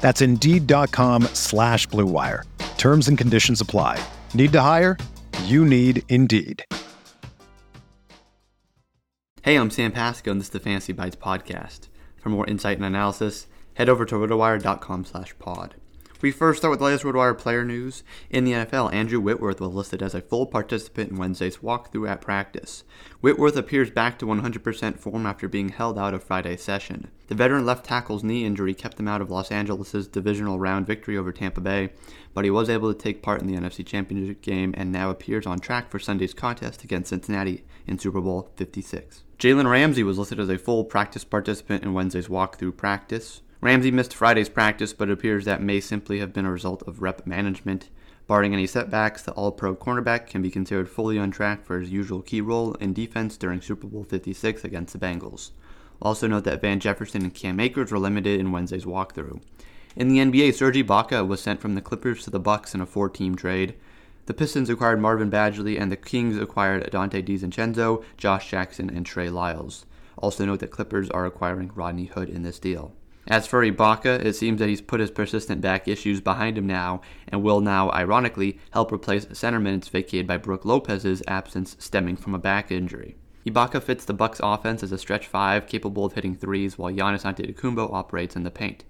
That's Indeed.com slash BlueWire. Terms and conditions apply. Need to hire? You need Indeed. Hey, I'm Sam Pasco, and this is the Fantasy Bites podcast. For more insight and analysis, head over to rotowire.com slash pod. We first start with the latest RotoWire player news. In the NFL, Andrew Whitworth was listed as a full participant in Wednesday's walkthrough at practice. Whitworth appears back to 100% form after being held out of Friday's session. The veteran left tackle's knee injury kept him out of Los Angeles' divisional round victory over Tampa Bay, but he was able to take part in the NFC Championship game and now appears on track for Sunday's contest against Cincinnati in Super Bowl 56. Jalen Ramsey was listed as a full practice participant in Wednesday's walkthrough practice. Ramsey missed Friday's practice, but it appears that may simply have been a result of rep management. Barring any setbacks, the All Pro cornerback can be considered fully on track for his usual key role in defense during Super Bowl 56 against the Bengals. Also note that Van Jefferson and Cam Akers were limited in Wednesday's walkthrough. In the NBA, Serge Ibaka was sent from the Clippers to the Bucks in a four-team trade. The Pistons acquired Marvin Bagley, and the Kings acquired Donte DiVincenzo, Josh Jackson, and Trey Lyles. Also note that Clippers are acquiring Rodney Hood in this deal. As for Ibaka, it seems that he's put his persistent back issues behind him now and will now, ironically, help replace center minutes vacated by Brook Lopez's absence stemming from a back injury. Ibaka fits the Bucks offense as a stretch five capable of hitting threes while Giannis Antetokounmpo operates in the paint.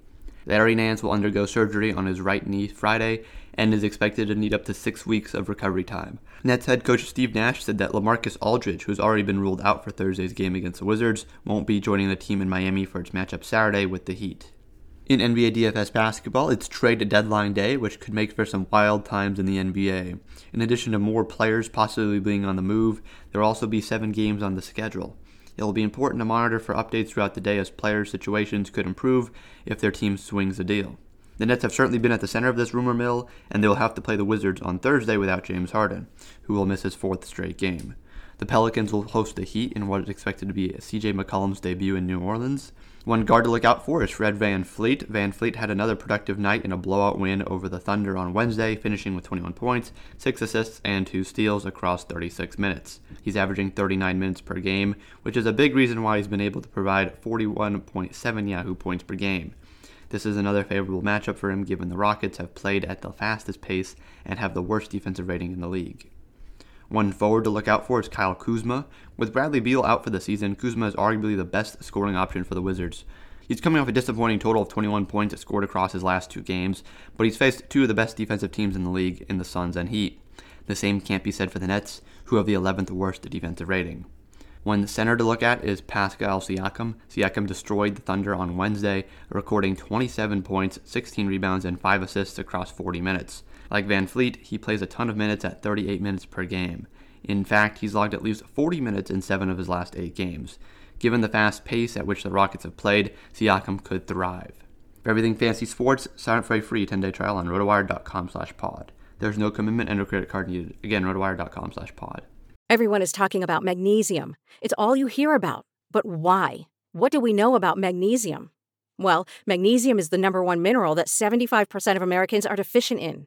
Larry Nance will undergo surgery on his right knee Friday and is expected to need up to six weeks of recovery time. Nets head coach Steve Nash said that LaMarcus Aldridge, who's already been ruled out for Thursday's game against the Wizards, won't be joining the team in Miami for its matchup Saturday with the Heat. In NBA DFS basketball, it's trade deadline day, which could make for some wild times in the NBA. In addition to more players possibly being on the move, there will also be seven games on the schedule. It will be important to monitor for updates throughout the day as players' situations could improve if their team swings a deal. The Nets have certainly been at the center of this rumor mill, and they will have to play the Wizards on Thursday without James Harden, who will miss his fourth straight game. The Pelicans will host the Heat in what is expected to be CJ McCollum's debut in New Orleans. One guard to look out for is Fred VanVleet. Van Fleet had another productive night in a blowout win over the Thunder on Wednesday, finishing with 21 points, 6 assists, and 2 steals across 36 minutes. He's averaging 39 minutes per game, which is a big reason why he's been able to provide 41.7 Yahoo points per game. This is another favorable matchup for him given the Rockets have played at the fastest pace and have the worst defensive rating in the league. One forward to look out for is Kyle Kuzma. With Bradley Beal out for the season, Kuzma is arguably the best scoring option for the Wizards. He's coming off a disappointing total of 21 points scored across his last two games, but he's faced two of the best defensive teams in the league in the Suns and Heat. The same can't be said for the Nets, who have the 11th worst defensive rating. One center to look at is Pascal Siakam. Siakam destroyed the Thunder on Wednesday, recording 27 points, 16 rebounds, and 5 assists across 40 minutes. Like VanVleet, he plays a ton of minutes at 38 minutes per game. In fact, he's logged at least 40 minutes in seven of his last eight games. Given the fast pace at which the Rockets have played, Siakam could thrive. For everything fantasy sports, sign up for a free 10-day trial on rotowire.com slash pod. There's no commitment and no credit card needed. Again, rotowire.com slash pod. Everyone is talking about magnesium. It's all you hear about. But why? What do we know about magnesium? Well, magnesium is the number one mineral that 75% of Americans are deficient in.